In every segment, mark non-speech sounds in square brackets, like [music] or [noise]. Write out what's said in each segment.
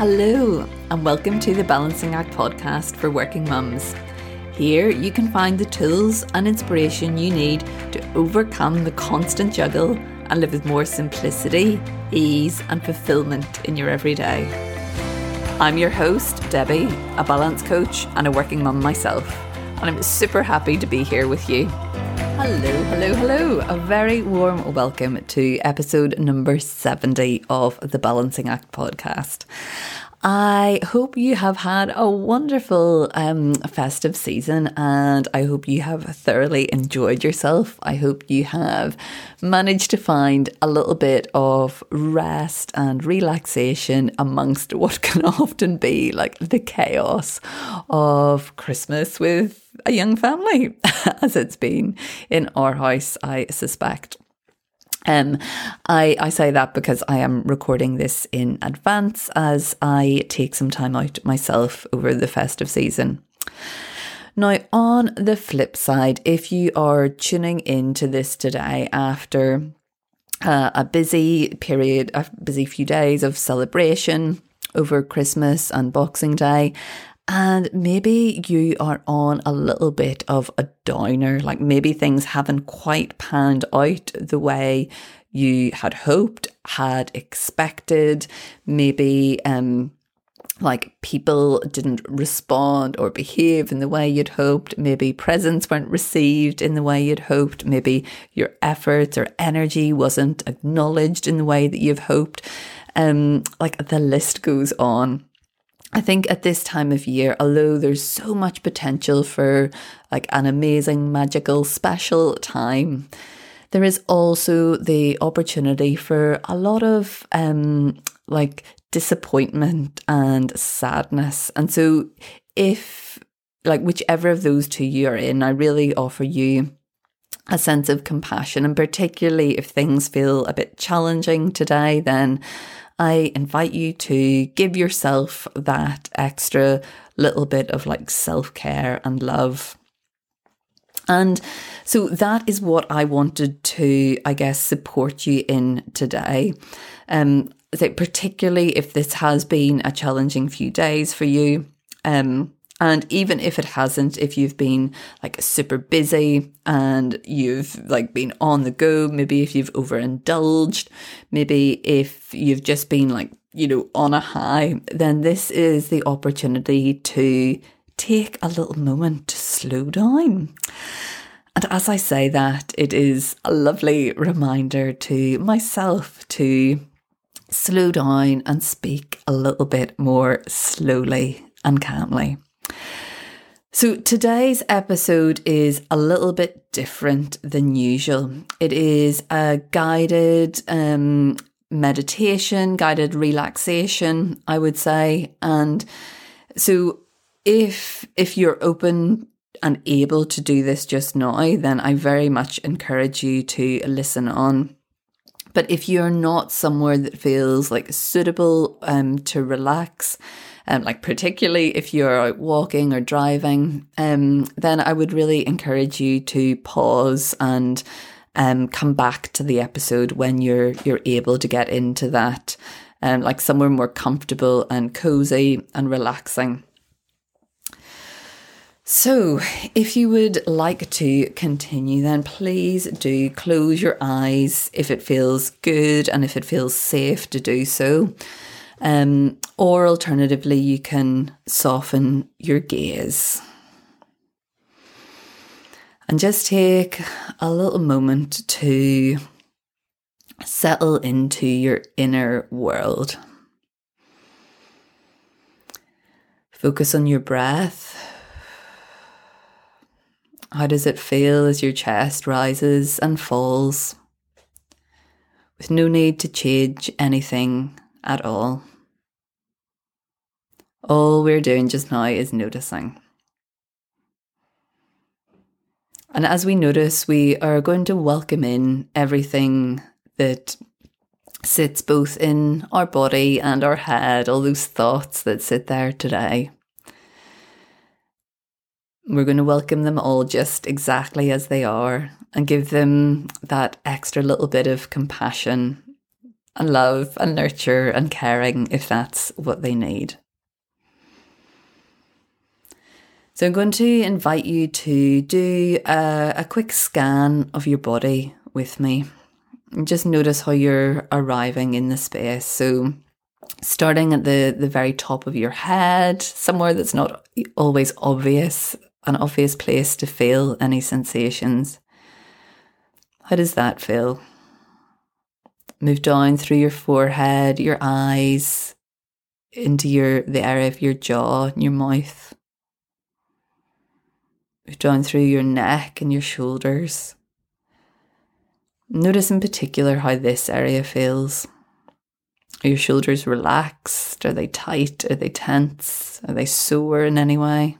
Hello, and welcome to the Balancing Act podcast for working mums. Here you can find the tools and inspiration you need to overcome the constant juggle and live with more simplicity, ease, and fulfillment in your everyday. I'm your host, Debbie, a balance coach and a working mum myself, and I'm super happy to be here with you. Hello, hello, hello. A very warm welcome to episode number 70 of the Balancing Act podcast. I hope you have had a wonderful um, festive season and I hope you have thoroughly enjoyed yourself. I hope you have managed to find a little bit of rest and relaxation amongst what [laughs] can often be like the chaos of Christmas with a young family, [laughs] as it's been in our house, I suspect. Um, I, I say that because I am recording this in advance as I take some time out myself over the festive season. Now, on the flip side, if you are tuning into this today after uh, a busy period, a busy few days of celebration over Christmas and Boxing Day, and maybe you are on a little bit of a downer, like maybe things haven't quite panned out the way you had hoped, had expected. Maybe um, like people didn't respond or behave in the way you'd hoped. Maybe presents weren't received in the way you'd hoped. Maybe your efforts or energy wasn't acknowledged in the way that you've hoped. Um, like the list goes on. I think at this time of year, although there's so much potential for like an amazing, magical, special time, there is also the opportunity for a lot of um, like disappointment and sadness. And so, if like whichever of those two you're in, I really offer you a sense of compassion. And particularly if things feel a bit challenging today, then I invite you to give yourself that extra little bit of like self care and love. And so that is what I wanted to, I guess, support you in today. Um, particularly if this has been a challenging few days for you. Um, and even if it hasn't, if you've been like super busy and you've like been on the go, maybe if you've overindulged, maybe if you've just been like, you know, on a high, then this is the opportunity to take a little moment to slow down. And as I say that, it is a lovely reminder to myself to slow down and speak a little bit more slowly and calmly. So today's episode is a little bit different than usual. It is a guided um, meditation, guided relaxation, I would say. And so if if you're open and able to do this just now, then I very much encourage you to listen on. But if you're not somewhere that feels like suitable um, to relax, um, like particularly if you're out walking or driving, um, then I would really encourage you to pause and um, come back to the episode when you're you're able to get into that, um, like somewhere more comfortable and cozy and relaxing. So, if you would like to continue, then please do close your eyes if it feels good and if it feels safe to do so. Um, or alternatively, you can soften your gaze. And just take a little moment to settle into your inner world. Focus on your breath. How does it feel as your chest rises and falls? With no need to change anything at all. All we're doing just now is noticing. And as we notice, we are going to welcome in everything that sits both in our body and our head, all those thoughts that sit there today. We're going to welcome them all just exactly as they are and give them that extra little bit of compassion and love and nurture and caring if that's what they need. So, I'm going to invite you to do a, a quick scan of your body with me. And just notice how you're arriving in the space. So, starting at the, the very top of your head, somewhere that's not always obvious, an obvious place to feel any sensations. How does that feel? Move down through your forehead, your eyes, into your the area of your jaw and your mouth. Down through your neck and your shoulders. Notice in particular how this area feels. Are your shoulders relaxed? Are they tight? Are they tense? Are they sore in any way?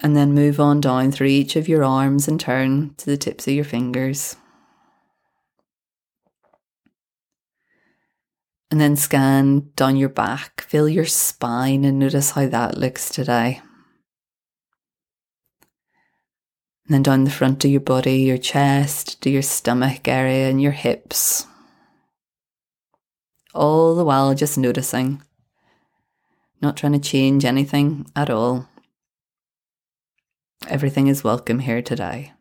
And then move on down through each of your arms and turn to the tips of your fingers. And then scan down your back, feel your spine, and notice how that looks today. And then down the front of your body, your chest, to your stomach area, and your hips. All the while just noticing, not trying to change anything at all. Everything is welcome here today.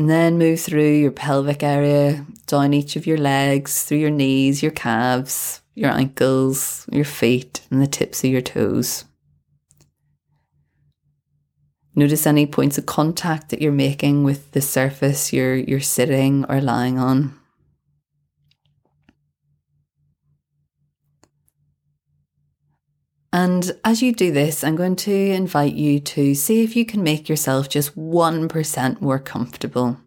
And then move through your pelvic area, down each of your legs, through your knees, your calves, your ankles, your feet, and the tips of your toes. Notice any points of contact that you're making with the surface you're, you're sitting or lying on. And as you do this, I'm going to invite you to see if you can make yourself just 1% more comfortable.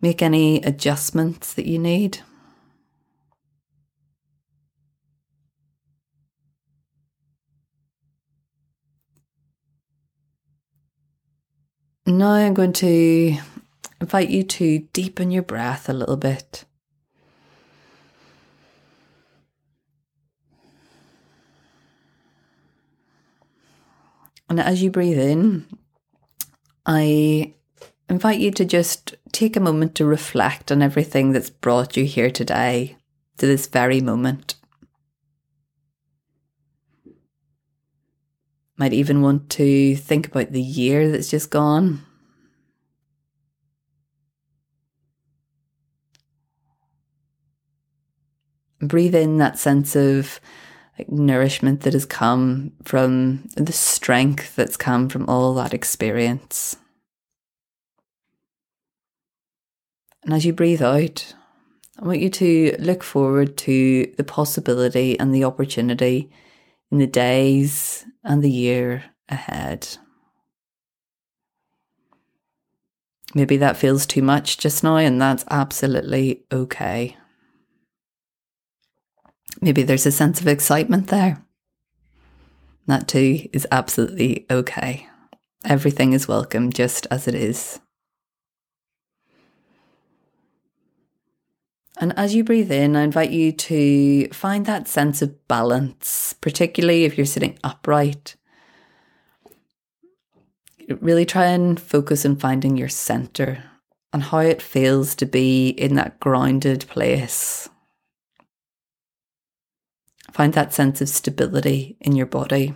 Make any adjustments that you need. Now I'm going to invite you to deepen your breath a little bit. And as you breathe in, I invite you to just take a moment to reflect on everything that's brought you here today, to this very moment. Might even want to think about the year that's just gone. Breathe in that sense of like nourishment that has come from the strength that's come from all that experience. And as you breathe out, I want you to look forward to the possibility and the opportunity in the days and the year ahead. Maybe that feels too much just now, and that's absolutely okay. Maybe there's a sense of excitement there. That too is absolutely okay. Everything is welcome just as it is. And as you breathe in, I invite you to find that sense of balance, particularly if you're sitting upright. Really try and focus on finding your center and how it feels to be in that grounded place. Find that sense of stability in your body.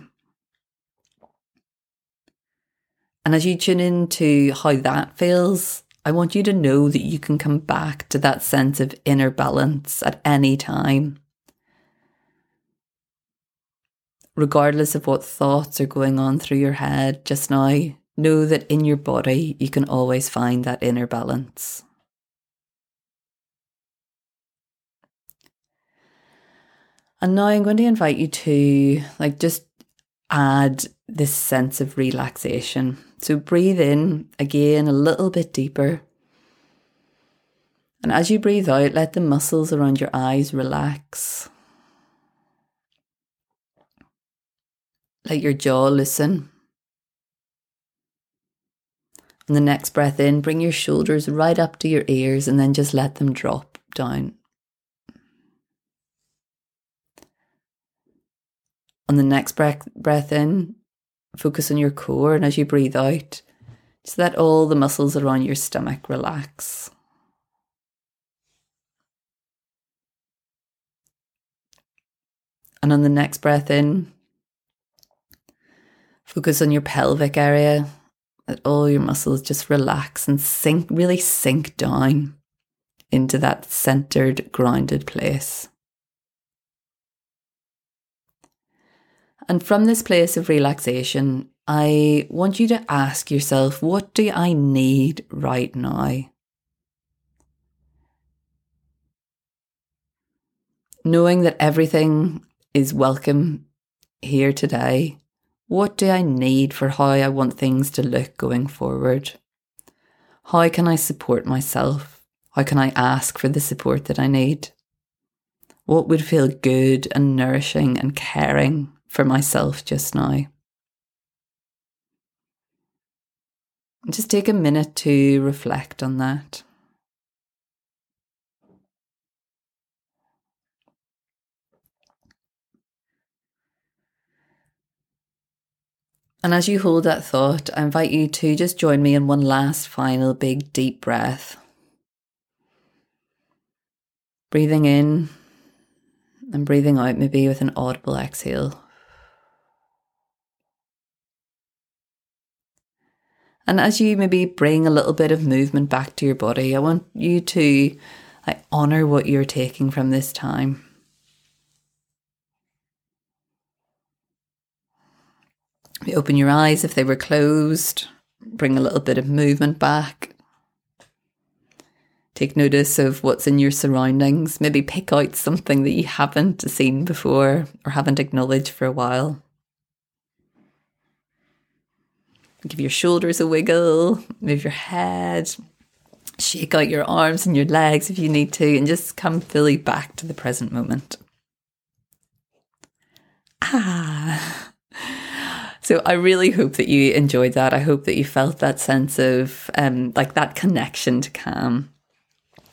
And as you tune into how that feels, I want you to know that you can come back to that sense of inner balance at any time. Regardless of what thoughts are going on through your head just now, know that in your body you can always find that inner balance. And now I'm going to invite you to like just add this sense of relaxation. So breathe in again a little bit deeper. And as you breathe out, let the muscles around your eyes relax. Let your jaw loosen. On the next breath in, bring your shoulders right up to your ears and then just let them drop down. On the next breath, breath in, focus on your core. And as you breathe out, just let all the muscles around your stomach relax. And on the next breath in, focus on your pelvic area. Let all your muscles just relax and sink, really sink down into that centered, grounded place. And from this place of relaxation, I want you to ask yourself, what do I need right now? Knowing that everything is welcome here today, what do I need for how I want things to look going forward? How can I support myself? How can I ask for the support that I need? What would feel good and nourishing and caring for myself just now? Just take a minute to reflect on that. And as you hold that thought, I invite you to just join me in one last final big deep breath. Breathing in and breathing out, maybe with an audible exhale. And as you maybe bring a little bit of movement back to your body, I want you to like, honor what you're taking from this time. You open your eyes if they were closed, bring a little bit of movement back. Take notice of what's in your surroundings. Maybe pick out something that you haven't seen before or haven't acknowledged for a while. Give your shoulders a wiggle, move your head, shake out your arms and your legs if you need to, and just come fully back to the present moment. Ah. So I really hope that you enjoyed that. I hope that you felt that sense of um, like that connection to calm.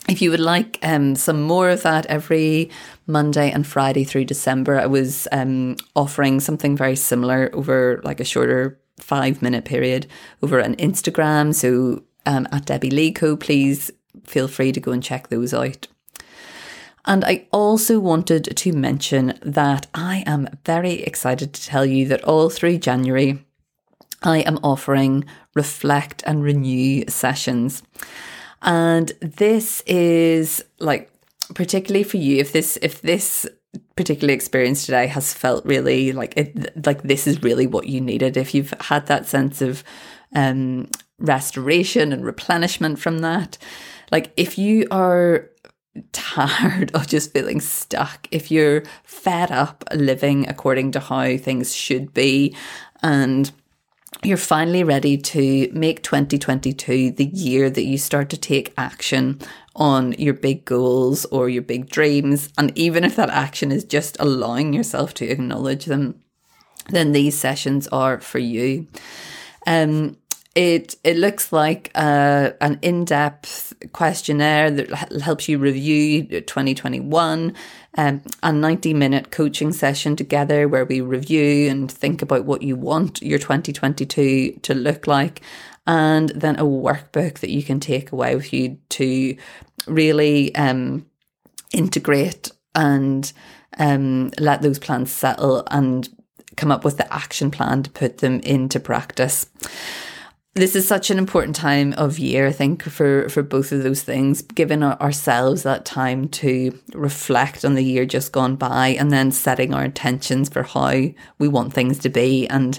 If you would like um, some more of that every Monday and Friday through December, I was um, offering something very similar over like a shorter five minute period over on Instagram. So um, at Debbie Leco, please feel free to go and check those out. And I also wanted to mention that I am very excited to tell you that all through January, I am offering reflect and renew sessions. And this is like particularly for you if this if this particular experience today has felt really like it like this is really what you needed. If you've had that sense of um restoration and replenishment from that like if you are tired [laughs] of just feeling stuck, if you're fed up living according to how things should be, and you're finally ready to make 2022 the year that you start to take action on your big goals or your big dreams. And even if that action is just allowing yourself to acknowledge them, then these sessions are for you. Um, it it looks like uh, an in depth questionnaire that helps you review 2021, um, a 90 minute coaching session together where we review and think about what you want your 2022 to look like, and then a workbook that you can take away with you to really um, integrate and um, let those plans settle and come up with the action plan to put them into practice this is such an important time of year, I think, for, for both of those things, giving ourselves that time to reflect on the year just gone by and then setting our intentions for how we want things to be. And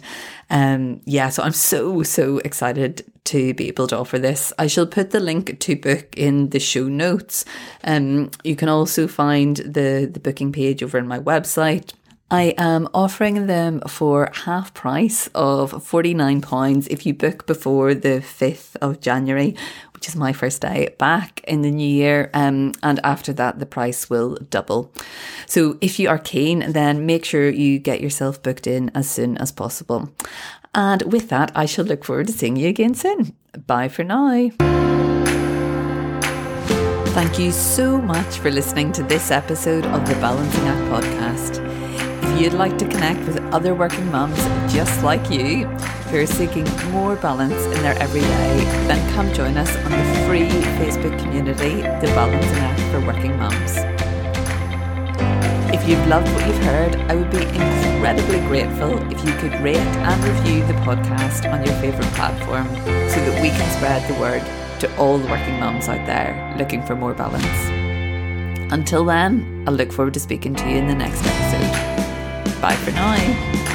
um, yeah, so I'm so, so excited to be able to offer this. I shall put the link to book in the show notes. Um, you can also find the, the booking page over on my website. I am offering them for half price of £49 if you book before the 5th of January, which is my first day back in the new year. Um, and after that, the price will double. So if you are keen, then make sure you get yourself booked in as soon as possible. And with that, I shall look forward to seeing you again soon. Bye for now. Thank you so much for listening to this episode of the Balancing Act podcast. If you'd like to connect with other working mums just like you who are seeking more balance in their everyday, then come join us on the free Facebook community, The Balancing Act for Working Mums. If you've loved what you've heard, I would be incredibly grateful if you could rate and review the podcast on your favourite platform so that we can spread the word to all the working mums out there looking for more balance. Until then, I'll look forward to speaking to you in the next episode. Bye for now.